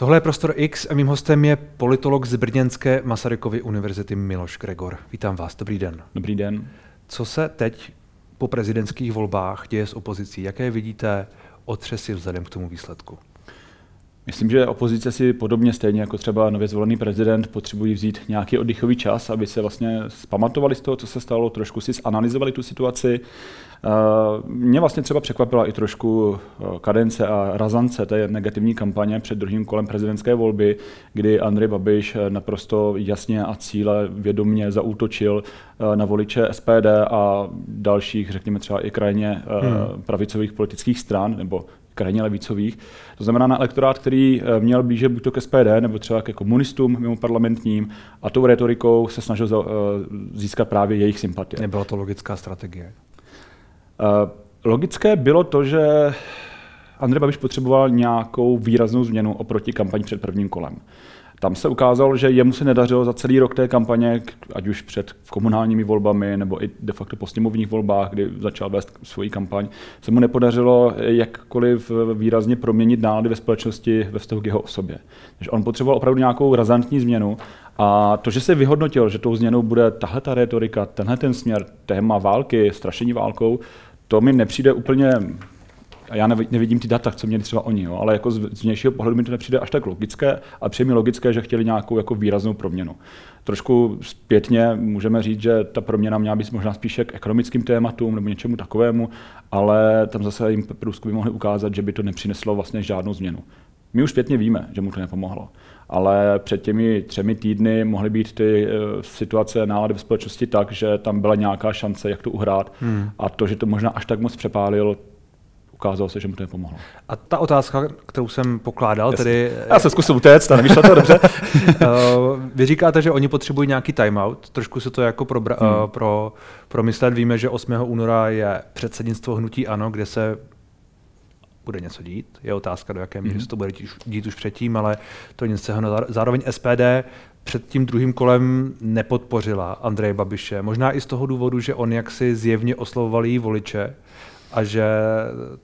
Tohle je Prostor X a mým hostem je politolog z Brněnské Masarykovy univerzity Miloš Gregor. Vítám vás, dobrý den. Dobrý den. Co se teď po prezidentských volbách děje s opozicí? Jaké vidíte otřesy vzhledem k tomu výsledku? Myslím, že opozice si podobně stejně jako třeba nově zvolený prezident potřebují vzít nějaký oddychový čas, aby se vlastně zpamatovali z toho, co se stalo, trošku si zanalizovali tu situaci. Eh, mě vlastně třeba překvapila i trošku eh, kadence a razance té negativní kampaně před druhým kolem prezidentské volby, kdy Andrej Babiš eh, naprosto jasně a cíle vědomně zaútočil na voliče SPD a dalších, řekněme třeba i krajně hmm. pravicových politických stran nebo krajně levicových. To znamená na elektorát, který eh, měl blíže buď to ke SPD, nebo třeba ke komunistům mimo parlamentním a tou retorikou se snažil eh, získat právě jejich sympatie. Nebyla to logická strategie? Eh, logické bylo to, že Andrej Babiš potřeboval nějakou výraznou změnu oproti kampani před prvním kolem. Tam se ukázalo, že jemu se nedařilo za celý rok té kampaně, ať už před komunálními volbami nebo i de facto po sněmovních volbách, kdy začal vést svoji kampaň, se mu nepodařilo jakkoliv výrazně proměnit nálady ve společnosti ve vztahu k jeho osobě. Takže on potřeboval opravdu nějakou razantní změnu a to, že se vyhodnotil, že tou změnou bude tahle ta retorika, tenhle ten směr, téma války, strašení válkou, to mi nepřijde úplně a já nevidím ty data, co měli třeba oni, jo, ale jako z, vnějšího pohledu mi to nepřijde až tak logické, a přijde mi logické, že chtěli nějakou jako výraznou proměnu. Trošku zpětně můžeme říct, že ta proměna měla být možná spíše k ekonomickým tématům nebo něčemu takovému, ale tam zase jim průzkumy mohli ukázat, že by to nepřineslo vlastně žádnou změnu. My už zpětně víme, že mu to nepomohlo. Ale před těmi třemi týdny mohly být ty uh, situace nálady v společnosti tak, že tam byla nějaká šance, jak to uhrát. Hmm. A to, že to možná až tak moc přepálil, ukázalo se, že mu to nepomohlo. A ta otázka, kterou jsem pokládal, Jasně. tedy... Já se zkusím utéct, a nevyšlo to dobře. Eh, vy říkáte, že oni potřebují nějaký timeout, trošku se to jako pro, hmm. uh, pro, promyslet. Víme, že 8. února je předsednictvo hnutí ANO, kde se bude něco dít. Je otázka, do jaké míry hmm. se to bude dít, dít už předtím, ale to nic se Zároveň SPD před tím druhým kolem nepodpořila Andreje Babiše. Možná i z toho důvodu, že on jaksi zjevně oslovoval její voliče a že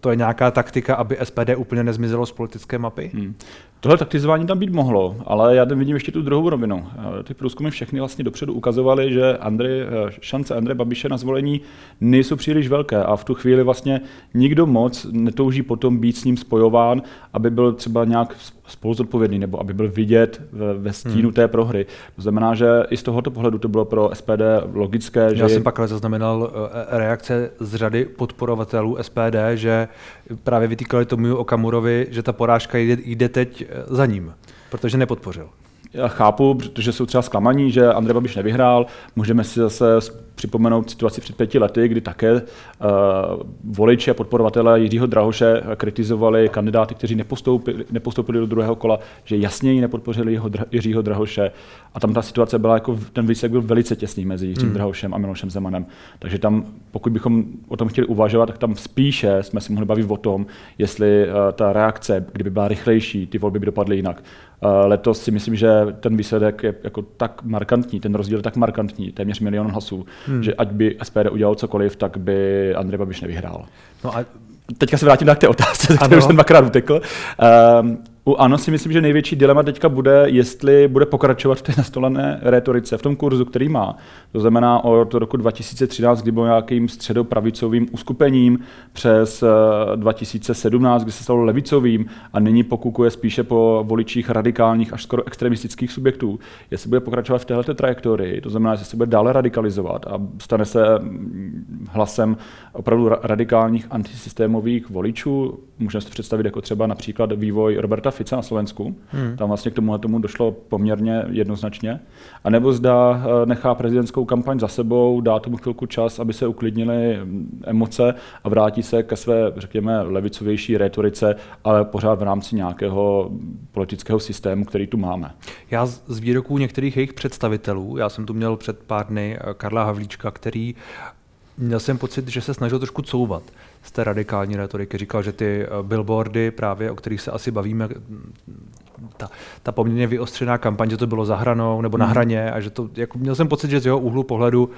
to je nějaká taktika, aby SPD úplně nezmizelo z politické mapy? Hmm. Tohle taktizování tam být mohlo, ale já tam vidím ještě tu druhou rovinu. Ty průzkumy všechny vlastně dopředu ukazovaly, že Andrej, eh, šance Andreje Babiše na zvolení nejsou příliš velké a v tu chvíli vlastně nikdo moc netouží potom být s ním spojován, aby byl třeba nějak spoluzodpovědný nebo aby byl vidět ve stínu hmm. té prohry. To znamená, že i z tohoto pohledu to bylo pro SPD logické. Já že jsem pak ale zaznamenal eh, reakce z řady podporovatelů SPD, že právě vytýkali tomu Okamurovi, že ta porážka jde, jde teď za ním, protože nepodpořil. Já chápu, protože jsou třeba zklamaní, že Andrej Babiš nevyhrál. Můžeme si zase připomenout situaci před pěti lety, kdy také uh, voliči a podporovatelé Jiřího Drahoše kritizovali kandidáty, kteří nepostoupili, nepostoupili do druhého kola, že jasně ji nepodpořili jeho, Jiřího Drahoše. A tam ta situace byla, jako ten výsledek byl velice těsný mezi Jiřím hmm. Drahošem a Milošem Zemanem. Takže tam, pokud bychom o tom chtěli uvažovat, tak tam spíše jsme si mohli bavit o tom, jestli uh, ta reakce, kdyby byla rychlejší, ty volby by dopadly jinak. Uh, letos si myslím, že ten výsledek je jako tak markantní, ten rozdíl je tak markantní, téměř milion hlasů, hmm. že ať by SPD udělal cokoliv, tak by Andrej Babiš nevyhrál. No a teďka se vrátím k té otázce, kterou jsem dvakrát utekl. Um, u ANO si myslím, že největší dilema teďka bude, jestli bude pokračovat v té nastolené retorice, v tom kurzu, který má. To znamená od roku 2013, kdy byl nějakým středopravicovým uskupením, přes 2017, eh, kdy se stalo levicovým a nyní pokukuje spíše po voličích radikálních až skoro extremistických subjektů. Jestli bude pokračovat v této trajektorii, to znamená, že se bude dále radikalizovat a stane se mm, hlasem opravdu radikálních antisystémových voličů. Můžeme si představit jako třeba například vývoj Roberta Fica na Slovensku. Hmm. Tam vlastně k tomu tomu došlo poměrně jednoznačně. A nebo zda eh, nechá prezidentskou kampaň za sebou, dá tomu chvilku čas, aby se uklidnily mm, emoce a vrátí se ke své, řekněme, levicovější retorice, ale pořád v rámci nějakého politického systému, který tu máme. Já z výroků některých jejich představitelů, já jsem tu měl před pár dny eh, Karla Havlíčka, který měl jsem pocit, že se snažil trošku couvat z té radikální retoriky. Říkal, že ty eh, billboardy, právě o kterých se asi bavíme, ta, ta poměrně vyostřená kampaň, že to bylo za hranou nebo na mhm. hraně a že to, jako měl jsem pocit, že z jeho úhlu pohledu uh,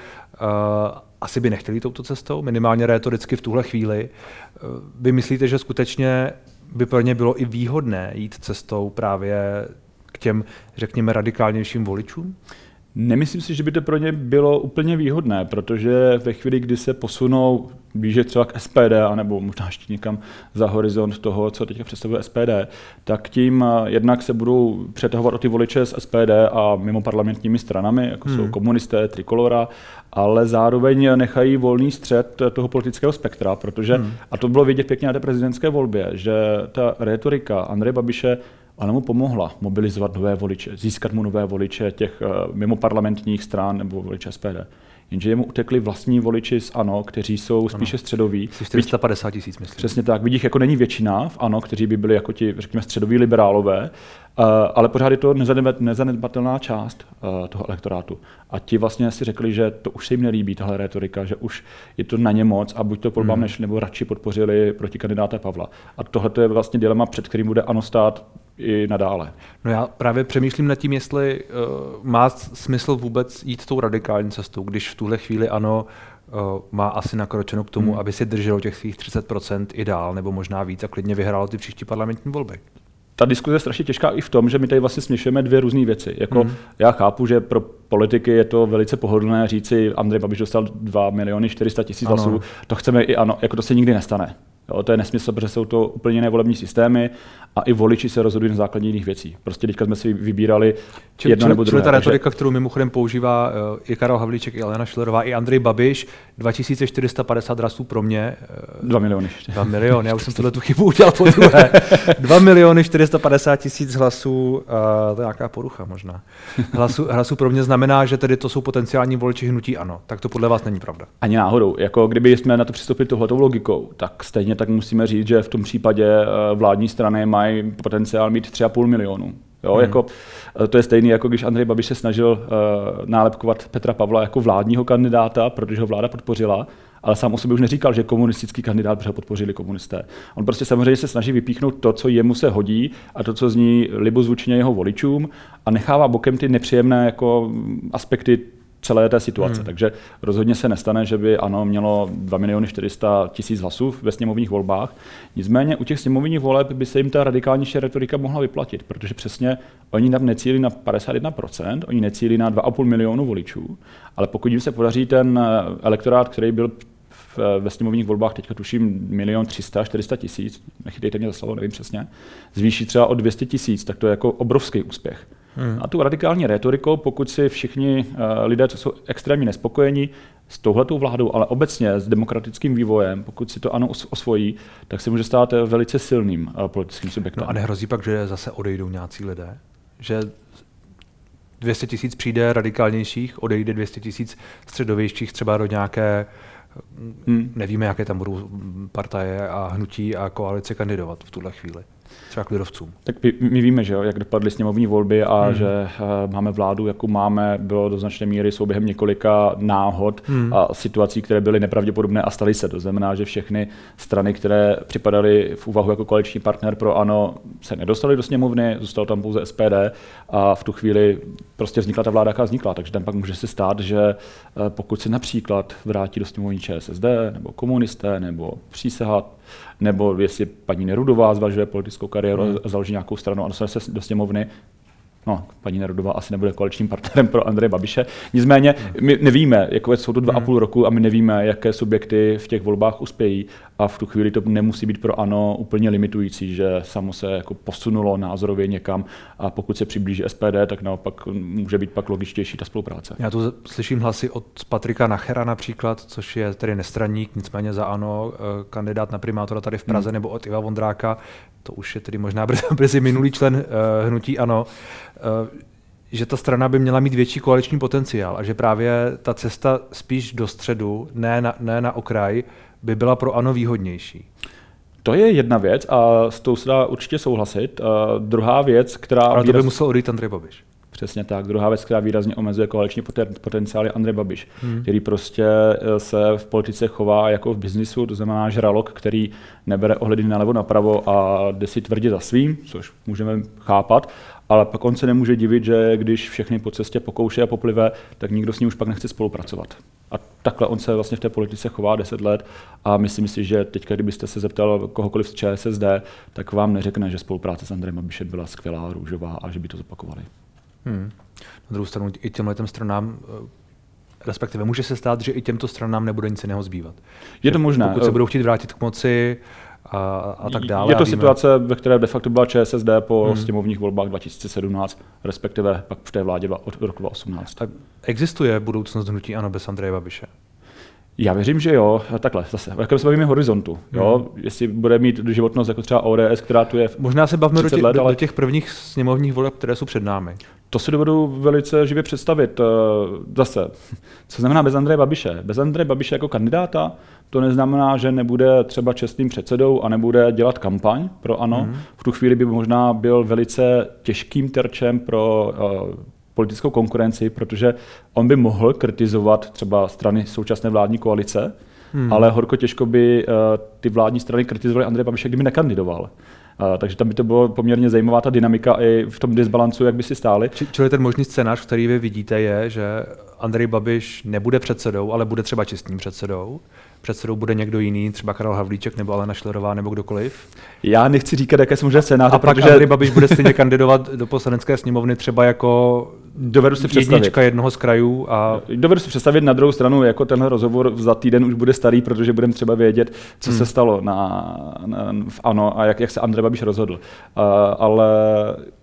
asi by nechtěli touto cestou, minimálně retoricky v tuhle chvíli. Uh, vy myslíte, že skutečně by pro ně bylo i výhodné jít cestou právě k těm, řekněme, radikálnějším voličům? Nemyslím si, že by to pro ně bylo úplně výhodné, protože ve chvíli, kdy se posunou blíže třeba k SPD, anebo možná ještě někam za horizont toho, co teďka představuje SPD, tak tím eh, jednak se budou přetahovat o ty voliče z SPD a mimo parlamentními stranami, jako hmm. jsou komunisté, trikolora, ale zároveň nechají volný střed toho politického spektra, protože, hmm. a to bylo vidět pěkně na té prezidentské volbě, že ta retorika Andreje Babiše ale mu pomohla mobilizovat nové voliče, získat mu nové voliče těch uh, mimo parlamentních stran nebo voliče SPD. Jenže jemu utekli vlastní voliči z ANO, kteří jsou spíše ano. středoví. 450 tisíc, myslím. Přesně tak. Vidích jako není většina v ANO, kteří by byli jako ti, řekněme, středoví liberálové, uh, ale pořád je to nezanedbatelná část uh, toho elektorátu. A ti vlastně si řekli, že to už se jim nelíbí, tahle retorika, že už je to na ně moc a buď to po hmm. nešli, nebo radši podpořili proti kandidáta Pavla. A tohle je vlastně dilema, před kterým bude ANO stát i nadále. No já právě přemýšlím nad tím, jestli uh, má smysl vůbec jít tou radikální cestou, když v tuhle chvíli ano, uh, má asi nakročeno k tomu, hmm. aby si drželo těch svých 30% i dál, nebo možná víc a klidně vyhrálo ty příští parlamentní volby ta diskuze je strašně těžká i v tom, že my tady vlastně směšujeme dvě různé věci. Jako mm. Já chápu, že pro politiky je to velice pohodlné říci, Andrej Babiš dostal 2 miliony 400 tisíc hlasů, to chceme i ano, jako to se nikdy nestane. Jo, to je nesmysl, protože jsou to úplně nevolební systémy a i voliči se rozhodují na základě jiných věcí. Prostě teďka jsme si vybírali či, jedno či, nebo druhé. ta retorika, kterou mimochodem používá uh, i Karel Havlíček, i Alena Šlerová, i Andrej Babiš, 2450 rasů pro mě. Uh, 2 miliony. 2 miliony, já už jsem tohle tu chybu udělal po druhé. 2 miliony 450 tisíc hlasů, uh, to je nějaká porucha možná. Hlasu, hlasu pro mě znamená, že tedy to jsou potenciální voliči hnutí ano. Tak to podle vás není pravda. Ani náhodou. Jako kdyby jsme na to přistoupili tohletou logikou, tak stejně tak musíme říct, že v tom případě eh, vládní strany mají potenciál mít 3,5 milionu. Jo, hmm. jako, eh, to je stejné, jako když Andrej Babiš se snažil uh, nálepkovat Petra Pavla jako vládního kandidáta, protože ho vláda podpořila, ale sám o sobě už neříkal, že komunistický kandidát, protože ho podpořili komunisté. On prostě samozřejmě se snaží vypíchnout to, co jemu se hodí a to, co zní libozvučně jeho voličům a nechává bokem ty nepříjemné jako aspekty celé té situace. Hmm. Takže rozhodně se nestane, že by ano mělo 2 miliony 400 tisíc hlasů ve sněmovních volbách. Nicméně u těch sněmovních voleb by se jim ta radikálnější retorika mohla vyplatit, protože přesně oni tam necílí na 51%, oni necílí na 2,5 milionu voličů, ale pokud jim se podaří ten eh, elektorát, který byl ve sněmovních volbách teďka tuším milion 300, 400 tisíc, nechytejte mě za slovo, nevím přesně, zvýší třeba o 200 tisíc, tak to je jako obrovský úspěch. Hmm. A tu radikální retorikou, pokud si všichni uh, lidé, co jsou extrémně nespokojení s touhletou vládou, ale obecně s demokratickým vývojem, pokud si to ano osvojí, tak se může stát velice silným uh, politickým subjektem. No a nehrozí pak, že zase odejdou nějací lidé? Že 200 tisíc přijde radikálnějších, odejde 200 tisíc středovějších třeba do nějaké hmm. nevíme, jaké tam budou partaje a hnutí a koalice kandidovat v tuhle chvíli třeba k lidovcům. Tak my víme, že jo, jak dopadly sněmovní volby a hmm. že uh, máme vládu, jakou máme, bylo do značné míry souběhem několika náhod hmm. a situací, které byly nepravděpodobné a staly se. To znamená, že všechny strany, které připadaly v úvahu jako koaliční partner pro ANO, se nedostaly do sněmovny, zůstalo tam pouze SPD a v tu chvíli prostě vznikla ta vláda, jaká vznikla. Takže tam pak může se stát, že uh, pokud se například vrátí do sněmovní ČSSD nebo komunisté nebo přísahat nebo jestli paní Nerudová zvažuje politickou kariéru hmm. a založí nějakou stranu a dostane se do sněmovny, No, paní Nerudová asi nebude koaličním partnerem pro Andreje Babiše. Nicméně my nevíme, jako jsou to dva a půl hmm. roku a my nevíme, jaké subjekty v těch volbách uspějí a v tu chvíli to nemusí být pro ANO úplně limitující, že samo se jako posunulo názorově někam a pokud se přiblíží SPD, tak naopak může být pak logičtější ta spolupráce. Já tu slyším hlasy od Patrika Nachera například, což je tedy nestraník, nicméně za ANO eh, kandidát na primátora tady v Praze, hmm. nebo od Iva Vondráka, to už je tedy možná brzy, brzy minulý člen uh, hnutí ANO, uh, že ta strana by měla mít větší koaliční potenciál a že právě ta cesta spíš do středu, ne na, ne na okraj, by byla pro ANO výhodnější. To je jedna věc a s tou se dá určitě souhlasit. Uh, druhá věc, která... Ale to by musel odejít Andrej Babiš. Přesně tak. Druhá věc, která výrazně omezuje koaliční potenciál, je Andrej Babiš, hmm. který prostě eh, se v politice chová jako v biznisu, to znamená žralok, který nebere ohledy nalevo napravo a jde si tvrdě za svým, což můžeme chápat, ale pak on se nemůže divit, že když všechny po cestě pokouše a poplive, tak nikdo s ním už pak nechce spolupracovat. A takhle on se vlastně v té politice chová 10 let a myslím si, že teď, kdybyste se zeptal kohokoliv z ČSSD, tak vám neřekne, že spolupráce s Andrejem Babišem byla skvělá, růžová a že by to zopakovali. Hmm. Na druhou stranu i těmhle stranám eh, respektive může se stát, že i těmto stranám nebude nic jiného zbývat. Je to možné. Pokud se budou chtít vrátit k moci, a, a tak dále. Je to situace, ve které de facto byla ČSSD po hmm. sněmovních volbách 2017, respektive pak v té vládě od roku 2018. Tak existuje budoucnost hnutí ANO bez Andreje Babiše? Já věřím, že jo. Takhle, zase, v jakém se bavíme horizontu. Jo? Hmm. Jestli bude mít životnost jako třeba ODS, která tu je. Možná se bavíme do těch, let, ale... do těch prvních sněmovních voleb, které jsou před námi. To si dovedu velice živě představit. Eh, zase, co znamená bez Andreje Babiše? Bez Andreje Babiše jako kandidáta to neznamená, že nebude třeba čestným předsedou a nebude dělat kampaň pro ANO. Hmm. V tu chvíli by možná byl velice těžkým terčem pro uh, politickou konkurenci, protože on by mohl kritizovat třeba strany současné vládní koalice, hmm. ale horko těžko by uh, ty vládní strany kritizovaly Andreje Babiše, kdyby nekandidoval. Uh, takže tam by to bylo poměrně zajímavá ta dynamika i v tom disbalancu, jak by si stáli. Či, čili ten možný scénář, který vy vidíte, je, že Andrej Babiš nebude předsedou, ale bude třeba čistým předsedou předsedou bude někdo jiný, třeba Karel Havlíček nebo Alena Šlerová nebo kdokoliv. Já nechci říkat, jaké jsou možné scénáře, a protože... Andrej Babiš bude stejně kandidovat do poslanecké sněmovny třeba jako Dovedu si představit. jednoho z krajů. A... Dovedu si představit na druhou stranu, jako tenhle rozhovor za týden už bude starý, protože budeme třeba vědět, co hmm. se stalo na, na, v ANO a jak, jak se Andrej Babiš rozhodl. Uh, ale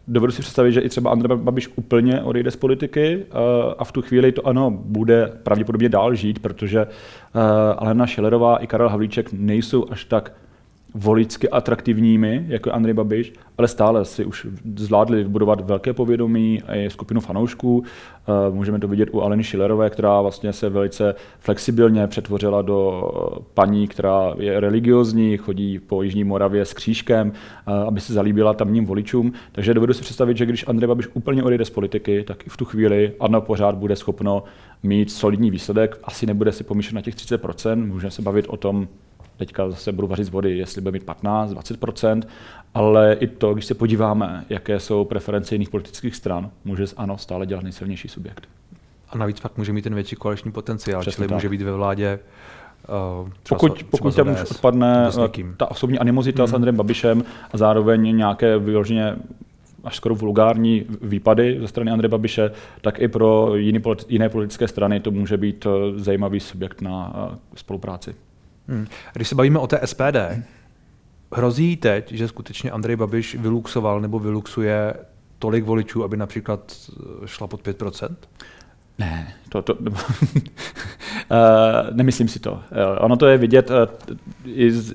dovedu si představit, že i třeba Andrej Babiš úplně odejde z politiky uh, a v tu chvíli to ano, bude pravděpodobně dál žít, protože uh, Alena Šilerová i Karel Havlíček nejsou až tak voličsky atraktivními, jako Andrej Babiš, ale stále si už zvládli budovat velké povědomí a skupinu fanoušků. Eh, můžeme to vidět u Aleny Schillerové, která vlastně se velice flexibilně přetvořila do paní, která je religiozní, chodí po Jižní Moravě s křížkem, eh, aby se zalíbila tamním voličům. Takže dovedu si představit, že když Andrej Babiš úplně odejde z politiky, tak i v tu chvíli ano, pořád bude schopno mít solidní výsledek. Asi nebude si pomýšlet na těch 30%, můžeme se bavit o tom, teďka zase budu vařit z vody, jestli bude mít 15, 20%, ale i to, když se podíváme, jaké jsou preference jiných politických stran, může ano stále dělat nejsilnější subjekt. A navíc pak může mít ten větší koaliční potenciál, Přesně čili tak. může být ve vládě Uh, pokud pokud tam už odpadne ta osobní animozita hmm. s Andrejem Babišem a zároveň nějaké vyloženě až skoro vulgární výpady ze strany Andreje Babiše, tak i pro jiný, jiné politické strany to může být eh, zajímavý subjekt na spolupráci. Hmm. Když se bavíme o té SPD, hrozí teď, že skutečně Andrej Babiš vyluxoval nebo vyluxuje tolik voličů, aby například šla pod 5%? Ne, to, to, uh, nemyslím si to. Uh, ono to je vidět uh, i z,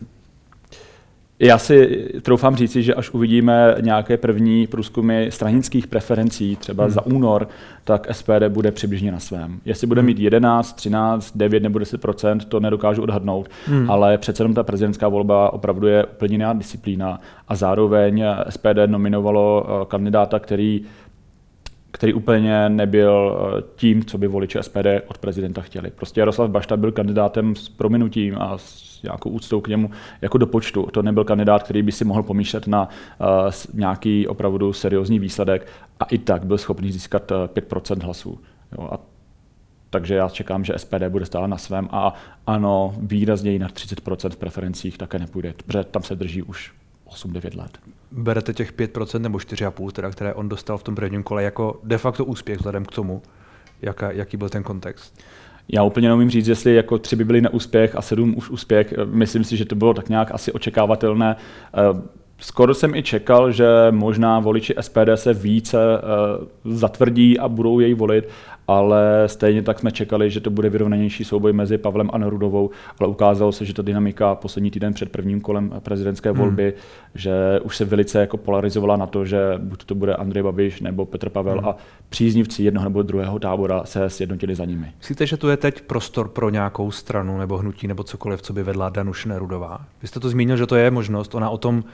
já si troufám říci, že až uvidíme nějaké první průzkumy stranických preferencí, třeba hmm. za únor, tak SPD bude přibližně na svém. Jestli bude hmm. mít 11, 13, 9 nebo 10% to nedokážu odhadnout, hmm. ale přece jenom ta prezidentská volba opravdu je úplně jiná disciplína a zároveň SPD nominovalo eh, kandidáta, který který úplně nebyl eh, tím, co by voliči SPD od prezidenta chtěli. Prostě Jaroslav Bašta byl kandidátem s prominutím a s nějakou úctou k němu jako do počtu. To nebyl kandidát, který by si mohl pomýšlet na uh, nějaký opravdu seriózní výsledek a i tak byl schopný získat uh, eh, 5% hlasů. Jo, a takže já čekám, že SPD bude stále na svém a ano, výrazněji na 30% v preferencích také nepůjde, protože tam se drží už 8-9 let. Berete těch 5% nebo 4,5, teda, které on dostal v tom prvním kole jako de facto úspěch vzhledem k tomu, jaká, jaký byl ten kontext? Já úplně neumím říct, jestli jako tři by byly neúspěch a sedm už úspěch. Myslím si, že to bylo tak nějak asi očekávatelné. Eh, skoro jsem i čekal, že možná voliči SPD se více eh, zatvrdí a budou jej volit, ale stejně tak jsme čekali, že to bude vyrovnanější souboj mezi Pavlem a Nerudovou, ale ukázalo se, že ta dynamika poslední týden před prvním kolem prezidentské volby, hmm. že už se velice jako polarizovala na to, že buď to bude Andrej Babiš nebo Petr Pavel hmm. a příznivci jednoho nebo druhého tábora se sjednotili za nimi. Myslíte, že tu je teď prostor pro nějakou stranu nebo hnutí nebo cokoliv, co by vedla Danuš Nerudová? Vy jste to zmínil, že to je možnost, ona o tom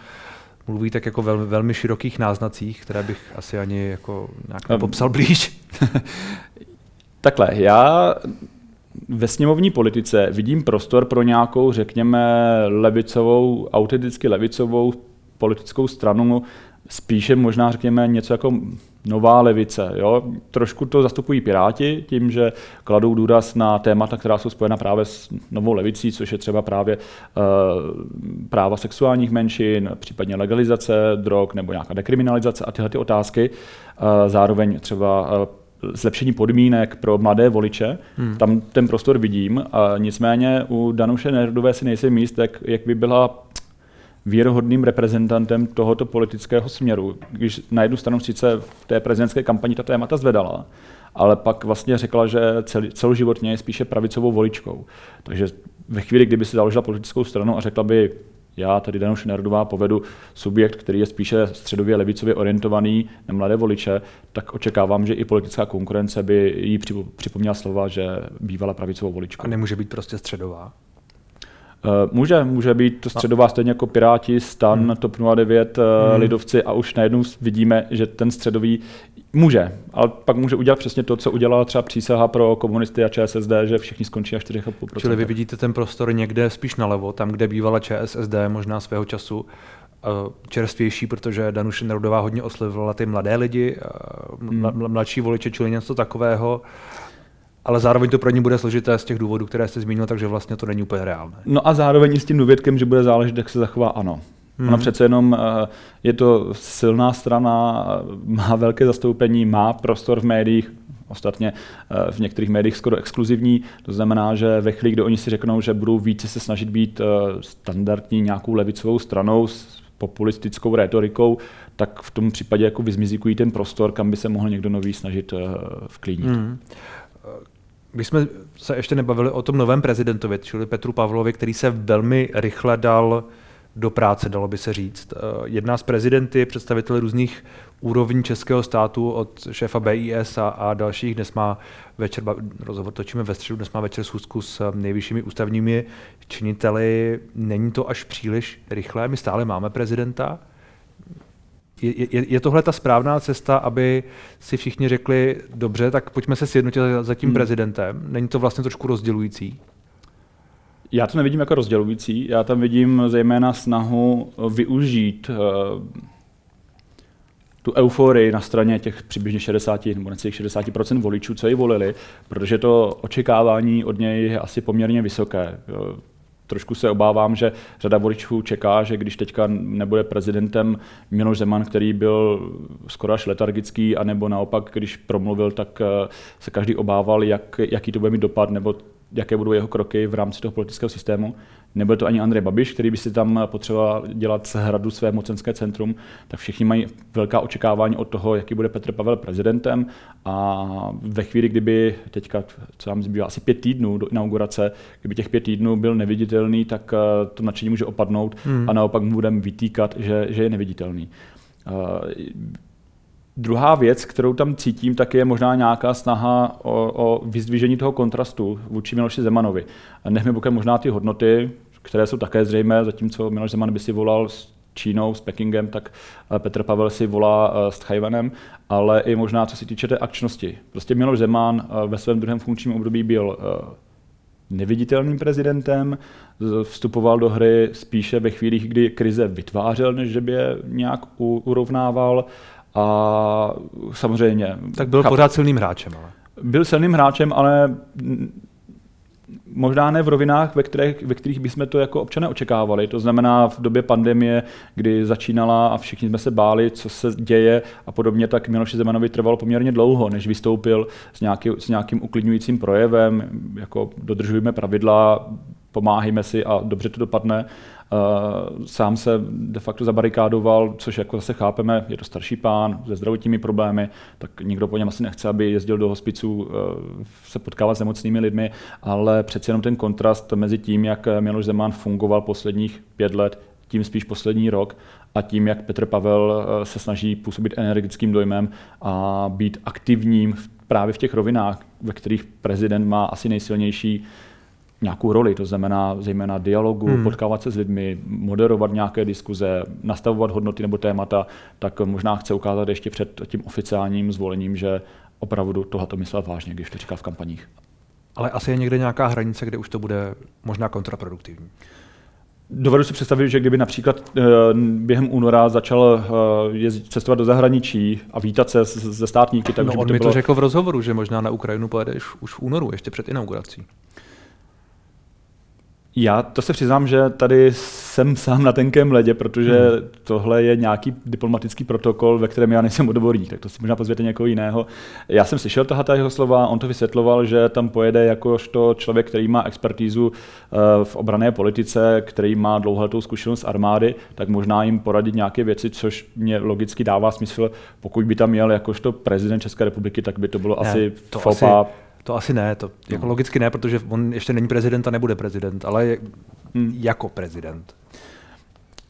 mluví tak jako velmi, velmi širokých náznacích, které bych asi ani jako nějak nepopsal blíž. Takhle, já ve sněmovní politice vidím prostor pro nějakou, řekněme, levicovou, autenticky levicovou politickou stranu, spíše možná řekněme něco jako nová levice. Jo? Trošku to zastupují Piráti tím, že kladou důraz na témata, která jsou spojena právě s novou levicí, což je třeba právě uh, práva sexuálních menšin, případně legalizace drog nebo nějaká dekriminalizace a tyhle ty otázky. Uh, zároveň třeba uh, zlepšení podmínek pro mladé voliče. Hmm. Tam ten prostor vidím. A nicméně u Danuše Nerdové si nejsem jist, jak, jak by byla věrohodným reprezentantem tohoto politického směru. Když na jednu stranu sice v té prezidentské kampani ta témata zvedala, ale pak vlastně řekla, že cel, celoživotně je spíše pravicovou voličkou. Takže ve chvíli, kdyby si založila politickou stranu a řekla by, já tady Danuš Nerdová povedu subjekt, který je spíše středově levicově orientovaný na mladé voliče, tak očekávám, že i politická konkurence by jí připomněla slova, že bývala pravicovou voličkou. A nemůže být prostě středová? Eh, může, může být to středová stejně jako Piráti, Stan, hmm. TOP 09, eh, hmm. Lidovci a už najednou vidíme, že ten středový může, ale pak může udělat přesně to, co udělala třeba přísaha pro komunisty a ČSSD, že všichni skončí na 4,5%. Čili vy vidíte ten prostor někde spíš nalevo, tam, kde bývala ČSSD možná svého času eh, čerstvější, protože Danuše Nerudová hodně oslovila ty mladé lidi, hmm. mladší voliče, čili něco takového ale zároveň to pro ní bude složité z těch důvodů, které jste zmínil, takže vlastně to není úplně reálné. No a zároveň s tím důvědkem, že bude záležet, jak se zachová ano. Hmm. Ona přece jenom eh, je to silná strana, má velké zastoupení, má prostor v médiích, ostatně eh, v některých médiích skoro exkluzivní. To znamená, že ve chvíli, kdy oni si řeknou, že budou více se snažit být eh, standardní nějakou levicovou stranou s populistickou retorikou, tak v tom případě jako vyzmizikují ten prostor, kam by se mohl někdo nový snažit vklínit. Hmm. Když jsme se ještě nebavili o tom novém prezidentovi, čili Petru Pavlovi, který se velmi rychle dal do práce, dalo by se říct. Eh, jedná z prezidenty, představitel různých úrovní českého státu od šéfa BIS a, a dalších. Dnes má večer, rozhovor točíme ve středu, dnes má večer schůzku s nejvyššími ústavními činiteli. Není to až příliš rychlé, my stále máme prezidenta, je, je, je tohle ta správná cesta, aby si všichni řekli, dobře, tak pojďme se sjednotit za tím hmm. prezidentem? Není to vlastně trošku rozdělující? Já to nevidím jako rozdělující, já tam vidím zejména snahu využít uh, tu euforii na straně těch přibližně 60 nebo necelých 60% voličů, co ji volili, protože to očekávání od něj je asi poměrně vysoké trošku se obávám, že řada voličů čeká, že když teďka nebude prezidentem Miloš Zeman, který byl skoro až letargický, anebo naopak, když promluvil, tak eh, se každý obával, jak, jaký to bude mít dopad, nebo jaké budou jeho kroky v rámci toho politického systému. Nebude to ani Andrej Babiš, který by si tam potřeboval dělat z hradu své mocenské centrum, tak všichni mají velká očekávání od toho, jaký bude Petr Pavel prezidentem a ve chvíli, kdyby teďka, co nám zbývá, asi pět týdnů do inaugurace, kdyby těch pět týdnů byl neviditelný, tak eh, to nadšení může opadnout hmm. a naopak mu budeme vytýkat, že, že je neviditelný. Uh, Druhá věc, kterou tam cítím, tak je možná nějaká snaha o, o vyzdvížení toho kontrastu vůči Miloši Zemanovi. Nechme bokem možná ty hodnoty, které jsou také zřejmé, zatímco Miloš Zeman by si volal s Čínou, s Pekingem, tak eh, Petr Pavel si volá eh, s Tchajvanem, ale i možná co se týče té akčnosti. Prostě Miloš Zeman eh, ve svém druhém funkčním období byl neviditelným prezidentem, vstupoval do hry spíše ve chvílích, kdy krize vytvářel, než že by je nějak urovnával a samozřejmě... Tak byl pořád silným hráčem, ale. Byl silným hráčem, ale možná ne v rovinách, ve kterých, ve kterých bychom to jako občané očekávali. To znamená v době pandemie, kdy začínala a všichni jsme se báli, co se děje a podobně, tak Miloši Zemanovi trvalo poměrně dlouho, než vystoupil s, nějaký, s nějakým uklidňujícím projevem, jako dodržujeme pravidla, pomáhejme si a dobře to dopadne. Eh, sám se de facto zabarikádoval, což jako zase chápeme, je to starší pán se zdravotními problémy, tak nikdo po něm asi nechce, aby jezdil do hospiců eh, se potkávat s nemocnými lidmi, ale přeci jenom ten kontrast mezi tím, jak Miloš Zeman fungoval posledních pět let, tím spíš poslední rok a tím, jak Petr Pavel eh, se snaží působit energetickým dojmem a být aktivním právě v těch rovinách, ve kterých prezident má asi nejsilnější nějakou roli, to znamená zejména dialogu, hmm. potkávat se s lidmi, moderovat nějaké diskuze, nastavovat hodnoty nebo témata, tak možná chce ukázat ještě před tím oficiálním zvolením, že opravdu tohle myslel vážně, když to říká v kampaních. Ale asi je někde nějaká hranice, kde už to bude možná kontraproduktivní. Dovedu si představit, že kdyby například eh, během února začal eh, jezdit, cestovat do zahraničí a vítat se ze státníky, tak no, on by to mi bylo... to řekl v rozhovoru, že možná na Ukrajinu pojede už v únoru, ještě před inaugurací. Já to se přiznám, že tady jsem sám na tenkém ledě, protože hmm. tohle je nějaký diplomatický protokol, ve kterém já nejsem odborník, tak to si možná pozvěte někoho jiného. Já jsem slyšel tahle jeho slova, on to vysvětloval, že tam pojede jakožto člověk, který má expertízu eh, v obrané politice, který má dlouholetou zkušenost armády, tak možná jim poradit nějaké věci, což mě logicky dává smysl. Pokud by tam měl jakožto prezident České republiky, tak by to bylo ne, asi to fopa. Asi to asi ne, to jako no. logicky ne, protože on ještě není prezident a nebude prezident, ale je, hmm. jako prezident.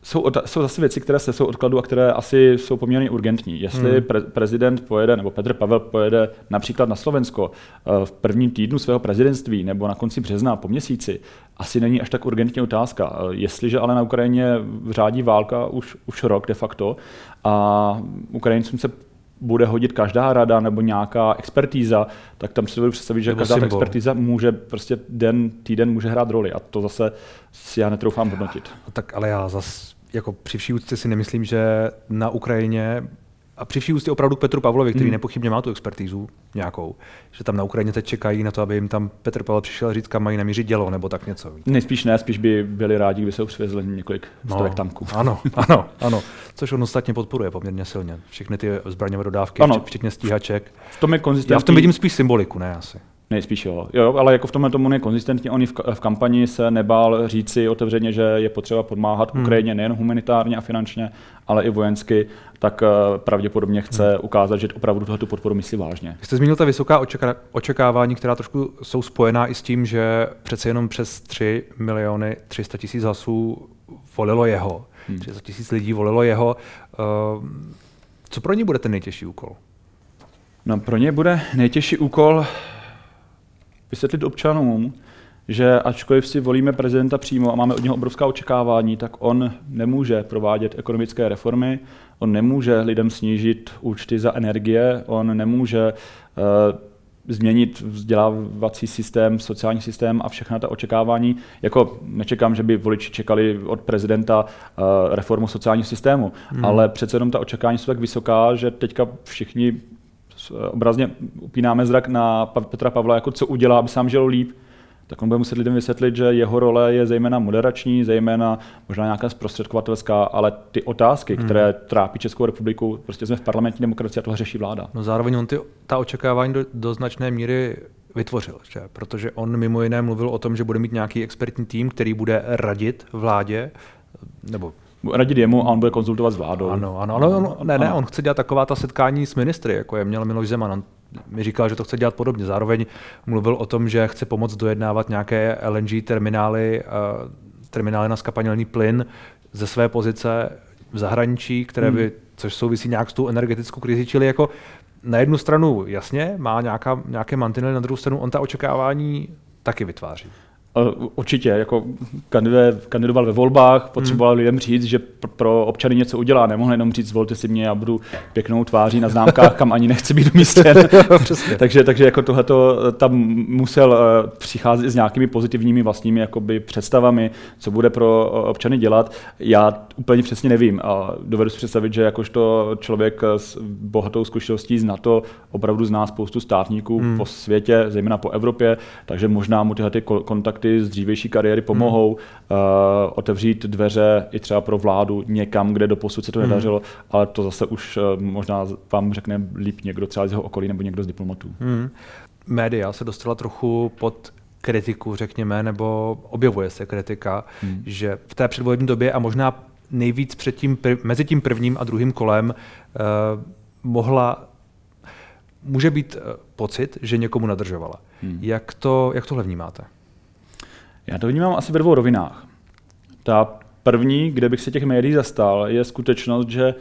Jsou, jsou zase věci, které se jsou odkladu a které asi jsou poměrně urgentní. Jestli hmm. pre, prezident pojede, nebo Petr Pavel pojede například na Slovensko eh, v prvním týdnu svého prezidentství nebo na konci března po měsíci, asi není až tak urgentní otázka. Eh, jestliže ale na Ukrajině řádí válka už, už rok de facto a Ukrajincům se bude hodit každá rada nebo nějaká expertíza, tak tam si dovedu představit, že nebo každá symbol. expertíza může prostě den, týden může hrát roli a to zase si já netroufám hodnotit. Tak ale já zase jako při vší úctě si nemyslím, že na Ukrajině a při vší ústě opravdu k Petru Pavlovi, který hmm. nepochybně má tu expertízu nějakou, že tam na Ukrajině teď čekají na to, aby jim tam Petr Pavel přišel říct, kam mají namířit dělo, nebo tak něco. Nejspíš ne, spíš by byli rádi, kdyby se už přivezli několik no, stovek tanků. Ano, ano, ano. Což on ostatně podporuje poměrně silně. Všechny ty zbraňové dodávky, ano. včetně stíhaček. V tom je Já v tom vidím spíš symboliku, ne asi. Nejspíš jo. jo, ale jako v tomhle tomu je konzistentně. On v, v kampani se nebál říci otevřeně, že je potřeba podmáhat hmm. Ukrajině nejen humanitárně a finančně, ale i vojensky, tak uh, pravděpodobně chce hmm. ukázat, že opravdu tu podporu myslí vážně. Jste zmínil ta vysoká očeká- očekávání, která trošku jsou spojená i s tím, že přece jenom přes 3 miliony 300 tisíc hlasů volilo jeho. Hmm. 300 tisíc lidí volilo jeho. Uh, co pro ně bude ten nejtěžší úkol? No, pro ně bude nejtěžší úkol vysvětlit občanům, že ačkoliv si volíme prezidenta přímo a máme od něho obrovská očekávání, tak on nemůže provádět ekonomické reformy, on nemůže lidem snížit účty za energie, on nemůže uh, změnit vzdělávací systém, sociální systém a všechna ta očekávání. Jako nečekám, že by voliči čekali od prezidenta uh, reformu sociálního systému, hmm. ale přece jenom ta očekávání jsou tak vysoká, že teďka všichni obrazně upínáme zrak na Petra Pavla, jako co udělá, aby sám žil líp, tak on bude muset lidem vysvětlit, že jeho role je zejména moderační, zejména možná nějaká zprostředkovatelská, ale ty otázky, hmm. které trápí Českou republiku, prostě jsme v parlamentní demokracii a tohle řeší vláda. No zároveň on ty, ta očekávání do, do značné míry vytvořil, že? protože on mimo jiné mluvil o tom, že bude mít nějaký expertní tým, který bude radit vládě, nebo radit jemu a on bude konzultovat s vládou. Ano, ano, ale on, ne, ne, on chce dělat taková ta setkání s ministry, jako je měl Miloš Zeman. On mi říkal, že to chce dělat podobně. Zároveň mluvil o tom, že chce pomoct dojednávat nějaké LNG terminály, uh, terminály na skapanělný plyn ze své pozice v zahraničí, které by, hmm. což souvisí nějak s tou energetickou krizi, čili jako na jednu stranu jasně, má nějaká, nějaké mantinely, na druhou stranu on ta očekávání taky vytváří. Určitě, jako kandidoval ve volbách, potřeboval hmm. lidem říct, že pro občany něco udělá. Nemohl jenom říct, zvolte si mě, já budu pěknou tváří na známkách, kam ani nechci být umístěn. takže, takže jako tohleto tam musel eh, přicházet s nějakými pozitivními vlastními jakoby představami, co bude pro občany dělat. Já úplně přesně nevím a dovedu si představit, že jakožto člověk s bohatou zkušeností z NATO opravdu zná spoustu státníků hmm. po světě, zejména po Evropě, takže možná mu tyhle ty kontakty kontakty z dřívější kariéry pomohou hmm. uh, otevřít dveře i třeba pro vládu někam, kde do posud se to hmm. nedařilo, ale to zase už uh, možná vám řekne líp někdo třeba z jeho okolí nebo někdo z diplomatů. Hmm. Média se dostala trochu pod kritiku, řekněme, nebo objevuje se kritika, hmm. že v té předvolební době a možná nejvíc před tím, mezi tím prvním a druhým kolem uh, mohla může být pocit, že někomu nadržovala. Hmm. Jak, to, jak tohle vnímáte? Já to vnímám asi ve dvou rovinách. Ta první, kde bych se těch médií zastal, je skutečnost, že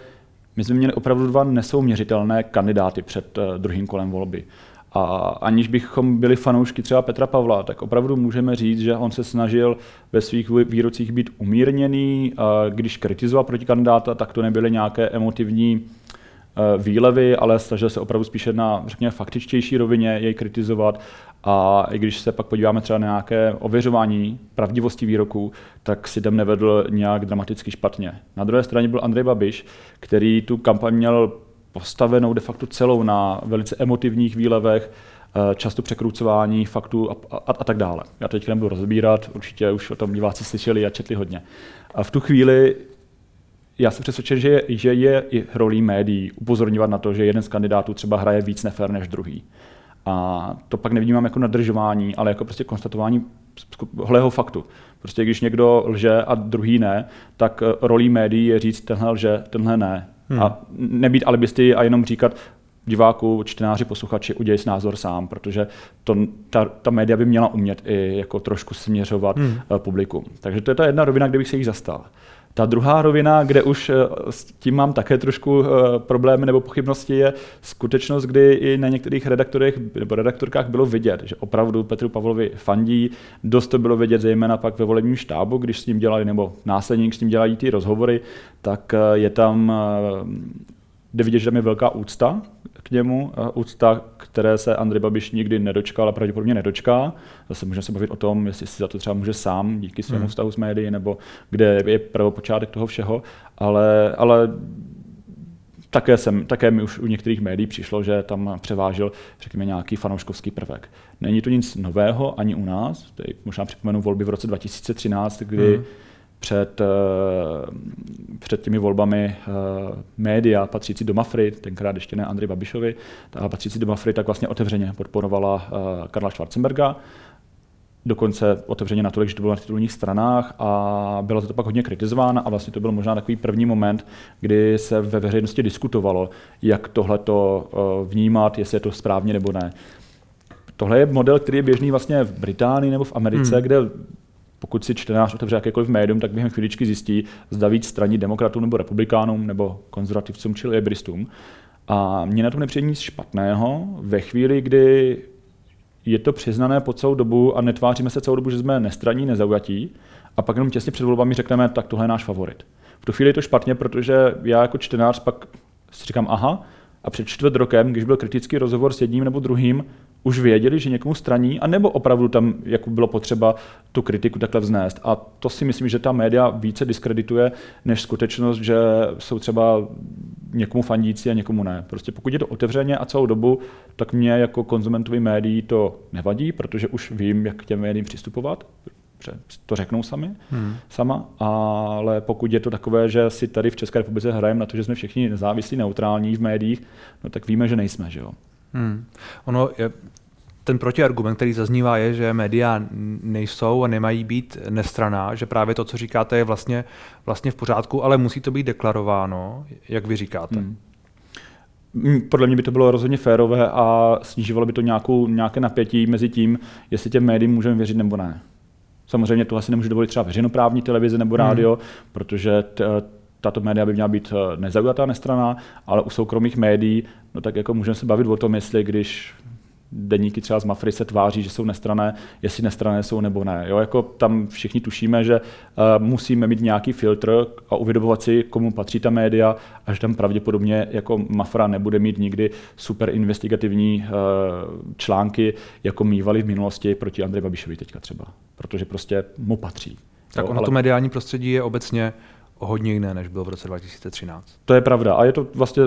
my jsme měli opravdu dva nesouměřitelné kandidáty před uh, druhým kolem volby. A aniž bychom byli fanoušky třeba Petra Pavla, tak opravdu můžeme říct, že on se snažil ve svých výrocích být umírněný. Když kritizoval proti kandidáta, tak to nebyly nějaké emotivní eh, výlevy, ale snažil se opravdu spíše na, řekněme, faktičtější rovině jej kritizovat. A i když se pak podíváme třeba na nějaké ověřování pravdivosti výroků, tak si tam nevedl nějak dramaticky špatně. Na druhé straně byl Andrej Babiš, který tu kampaň měl postavenou de facto celou na velice emotivních výlevech, eh, často překrucování faktů a, a, a tak dále. Já teď nebudu rozbírat, určitě už o tom diváci slyšeli a četli hodně. A v tu chvíli já jsem přesvědčen, že je, že je i rolí médií upozorňovat na to, že jeden z kandidátů třeba hraje víc nefér než druhý. A to pak nevnímám jako nadržování, ale jako prostě konstatování holého faktu. Prostě když někdo lže a druhý ne, tak eh, rolí médií je říct, tenhle lže, tenhle ne. Hmm. A nebýt alibisty a jenom říkat, diváku, čtenáři, posluchači, udělej si názor sám, protože to, ta, ta média by měla umět i jako trošku směřovat hmm. Eh, publikum. Takže to je ta jedna rovina, kde bych se jich zastal. Ta druhá rovina, kde už eh, s tím mám také trošku eh, problémy nebo pochybnosti, je skutečnost, kdy i na některých redaktorech nebo redaktorkách bylo vidět, že opravdu Petru Pavlovi fandí. Dost to bylo vidět zejména pak ve volebním štábu, když s ním dělali, nebo následně, když s ním dělají ty rozhovory, tak eh, je tam jde vidět, že tam je velká úcta k němu, úcta, které se Andrej Babiš nikdy nedočkal a pravděpodobně nedočká. Zase můžeme se bavit o tom, jestli si za to třeba může sám díky svému hmm. vztahu s médií, nebo kde je prvopočátek toho všeho, ale, ale také, jsem, také mi už u některých médií přišlo, že tam převážil, řekněme, nějaký fanouškovský prvek. Není to nic nového ani u nás. Tady možná připomenu volby v roce 2013, kdy hmm před, eh, před těmi volbami eh, média patřící do Mafry, tenkrát ještě ne Andrej Babišovi, ta patřící do Mafry tak vlastně otevřeně podporovala eh, Karla Schwarzenberga, dokonce otevřeně natolik, že to bylo na titulních stranách a bylo to pak hodně kritizováno a vlastně to byl možná takový první moment, kdy se ve veřejnosti diskutovalo, jak tohle to vnímat, jestli je to správně nebo ne. Tohle je model, který je běžný vlastně v Británii nebo v Americe, hmm. kde pokud si čtenář otevře jakékoliv médium, tak během chvíličky zjistí, zda víc straní demokratům nebo republikánům nebo konzervativcům či liberistům. A mně na tom nepřijde nic špatného ve chvíli, kdy je to přiznané po celou dobu a netváříme se celou dobu, že jsme nestraní, nezaujatí a pak jenom těsně před volbami řekneme, tak tohle je náš favorit. V tu chvíli je to špatně, protože já jako čtenář pak si říkám, aha, a před čtvrt rokem, když byl kritický rozhovor s jedním nebo druhým, už věděli, že někomu straní, anebo opravdu tam jako bylo potřeba tu kritiku takhle vznést. A to si myslím, že ta média více diskredituje, než skutečnost, že jsou třeba někomu fandící a někomu ne. Prostě pokud je to otevřeně a celou dobu, tak mě jako konzumentovi médií to nevadí, protože už vím, jak k těm médiím přistupovat, to řeknou sami, hmm. sama, ale pokud je to takové, že si tady v České republice hrajeme na to, že jsme všichni nezávislí, neutrální v médiích, no tak víme, že nejsme, že jo. Hmm. Ono je, ten protiargument, který zaznívá, je, že média nejsou a nemají být nestraná, že právě to, co říkáte, je vlastně, vlastně v pořádku, ale musí to být deklarováno, jak vy říkáte. Hmm. hmm podle mě by to bylo rozhodně férové a snižovalo by to nějakou, nějaké napětí mezi tím, jestli těm médiím můžeme věřit nebo ne. Samozřejmě to asi nemůže dovolit třeba veřejnoprávní televize nebo rádio, hmm. protože t, tato média by měla být eh, nezaujatá, nestraná, ale u soukromých médií, no tak jako můžeme se bavit o tom, jestli když deníky třeba z Mafry se tváří, že jsou nestrané, jestli nestrané jsou nebo ne. Jo, jako tam všichni tušíme, že uh, musíme mít nějaký filtr a uvědomovat si, komu patří ta média a že tam pravděpodobně jako Mafra nebude mít nikdy super investigativní uh, články, jako mývali v minulosti proti Andrej Babišovi teďka třeba. Protože prostě mu patří. Tak jo, ono ale... to mediální prostředí je obecně hodně jiné, než bylo v roce 2013. To je pravda. A je to vlastně,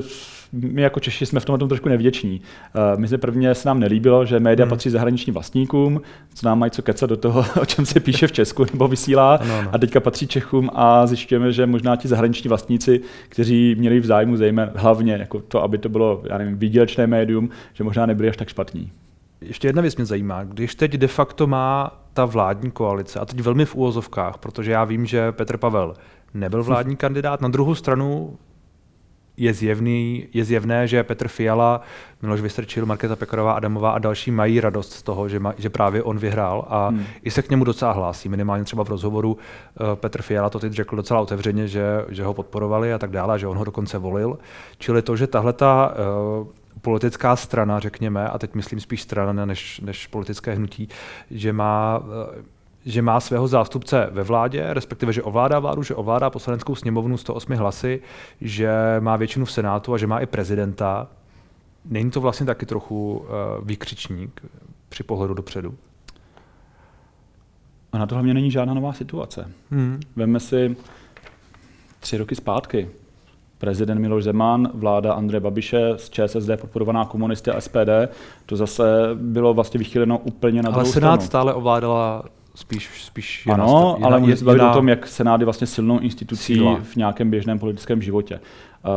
my jako Češi jsme v tomhle tom trošku nevděční. Eh, my se prvně se nám nelíbilo, že média hmm. patří zahraničním vlastníkům, co nám mají co kecat do toho, o čem se píše v Česku nebo vysílá. No, no. A teďka patří Čechům a zjišťujeme, že možná ti zahraniční vlastníci, kteří měli v zájmu zejména hlavně jako to, aby to bylo, já nevím, výdělečné médium, že možná nebyli až tak špatní. Ještě jedna věc mě zajímá. Když teď de facto má ta vládní koalice, a teď velmi v úvozovkách, protože já vím, že Petr Pavel nebyl vládní kandidát. Na druhou stranu je, zjevný, je zjevné, že Petr Fiala, Miloš Vystrčil, Markéta Pekarová, Adamová a další mají radost z toho, že, ma, že právě on vyhrál a hmm. i se k němu docela hlásí. Minimálně třeba v rozhovoru uh, Petr Fiala to teď řekl docela otevřeně, že, že ho podporovali a tak dále, že on ho dokonce volil. Čili to, že tahle ta uh, politická strana, řekněme, a teď myslím spíš strana než, než politické hnutí, že má uh, že má svého zástupce ve vládě, respektive, že ovládá vládu, že ovládá poslaneckou sněmovnu 108 hlasy, že má většinu v Senátu a že má i prezidenta. Není to vlastně taky trochu uh, výkřičník při pohledu dopředu? A na to hlavně není žádná nová situace. Hmm. Veme si tři roky zpátky. Prezident Miloš Zeman, vláda Andreje Babiše z ČSSD podporovaná komunisty a SPD, to zase bylo vlastně vychýleno úplně na Ale druhou Senát stranu. stále ovládala spíš, spíš ano, jiná, ale se bavit o tom, jak Senát je vlastně silnou institucí síla. v nějakém běžném politickém životě. Uh,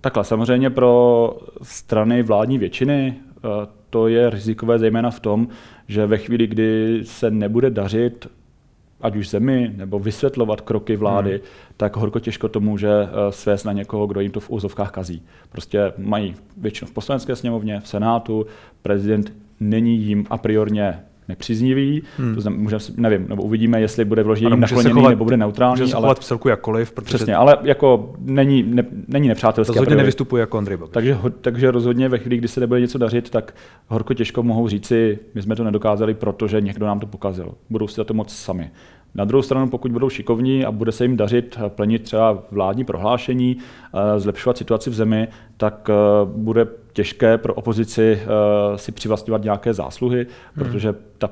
takhle, samozřejmě pro strany vládní většiny uh, to je rizikové zejména v tom, že ve chvíli, kdy se nebude dařit ať už zemi, nebo vysvětlovat kroky vlády, hmm. tak horko těžko to může eh, svést na někoho, kdo jim to v úzovkách kazí. Prostě mají většinu v poslanecké sněmovně, v senátu, prezident není jim a priorně nepříznivý, hmm. to znamená, můžeme, nevím, nebo uvidíme, jestli bude vložení nakloněný chovat, nebo bude neutrální. Může se ale, v celku jakkoliv. Protože přesně, ale jako není, ne, není nepřátelský. Rozhodně nevystupuje jako Andrej Babiš. Takže, takže rozhodně ve chvíli, kdy se nebude něco dařit, tak horko těžko mohou říci, my jsme to nedokázali, protože někdo nám to pokazil. Budou si za to moc sami. Na druhou stranu, pokud budou šikovní a bude se jim dařit plnit třeba vládní prohlášení, eh, zlepšovat situaci v zemi, tak eh, bude těžké pro opozici eh, si přivlastňovat nějaké zásluhy, hmm. protože ta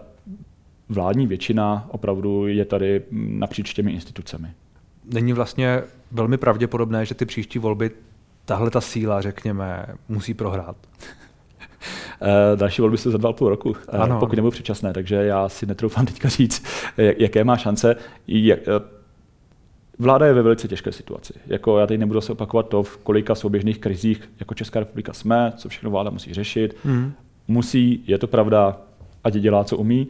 vládní většina opravdu je tady napříč těmi institucemi. Není vlastně velmi pravděpodobné, že ty příští volby tahle ta síla, řekněme, musí prohrát. Eh, další volby se za dva půl roku, eh, ano. pokud nebudou předčasné, takže já si netroufám teďka říct, jaké má šance. Jak, eh, Vláda je ve velice těžké situaci. Jako já teď nebudu se opakovat to, v kolika souběžných krizích jako Česká republika jsme, co všechno vláda musí řešit. Mm. Musí, je to pravda, ať dělá, co umí.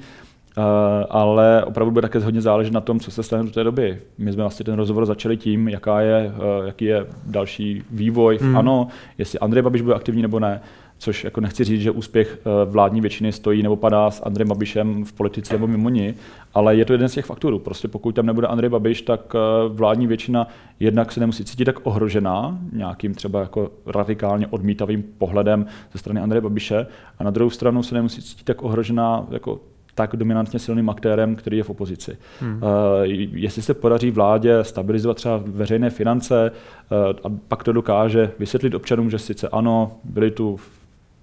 Uh, ale opravdu bude také hodně záležet na tom, co se stane do té doby. My jsme vlastně ten rozhovor začali tím, jaká je, uh, jaký je další vývoj mm. ANO, jestli Andrej Babiš bude aktivní nebo ne což jako nechci říct, že úspěch eh, vládní většiny stojí nebo padá s Andrejem Babišem v politice nebo mimo ní, ale je to jeden z těch faktorů. Prostě pokud tam nebude Andrej Babiš, tak eh, vládní většina jednak se nemusí cítit tak ohrožená nějakým třeba jako radikálně odmítavým pohledem ze strany Andreje Babiše a na druhou stranu se nemusí cítit tak ohrožená jako tak dominantně silným aktérem, který je v opozici. Hmm. Uh, jestli se podaří vládě stabilizovat třeba veřejné finance uh, a pak to dokáže vysvětlit občanům, že sice ano, byly tu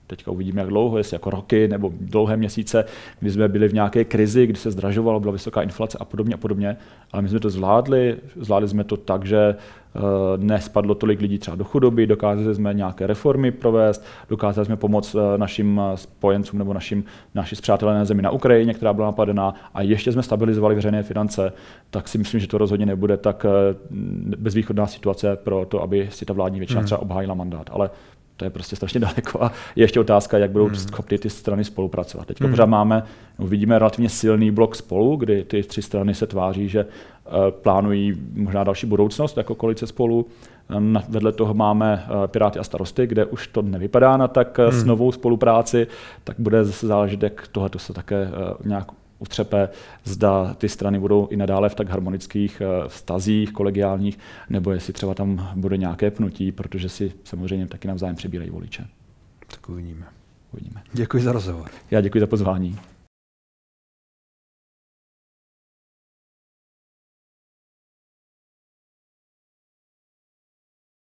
teďka uvidíme, jak dlouho, jestli jako roky nebo dlouhé měsíce, kdy jsme byli v nějaké krizi, kdy se zdražovalo, byla vysoká inflace a podobně a podobně. Ale my jsme to zvládli, zvládli jsme to tak, že uh, nespadlo tolik lidí třeba do chudoby, dokázali jsme nějaké reformy provést, dokázali jsme pomoct uh, našim eh, spojencům nebo našim, naši zpřátelené zemi na Ukrajině, která byla napadená a ještě jsme stabilizovali veřejné finance, tak si myslím, že to rozhodně nebude tak bezvýchodná situace pro to, aby si ta vládní většina hmm. třeba obhájila mandát. Ale to je prostě strašně daleko a je ještě otázka, jak budou hmm. schopny ty strany spolupracovat. Teď hmm. pořád máme, no, vidíme relativně silný blok spolu, kdy ty tři strany se tváří, že uh, plánují možná další budoucnost jako koalice spolu. Na, vedle toho máme uh, Piráty a starosty, kde už to nevypadá na tak hmm. s novou spolupráci, tak bude zase záležet, jak tohle se také uh, nějak utřepe, zda ty strany budou i nadále v tak harmonických eh, vztazích, kolegiálních, nebo jestli třeba tam bude nějaké pnutí, protože si samozřejmě taky navzájem přebírají voliče. Tak uvidíme. uvidíme. Děkuji za rozhovor. Já děkuji za pozvání.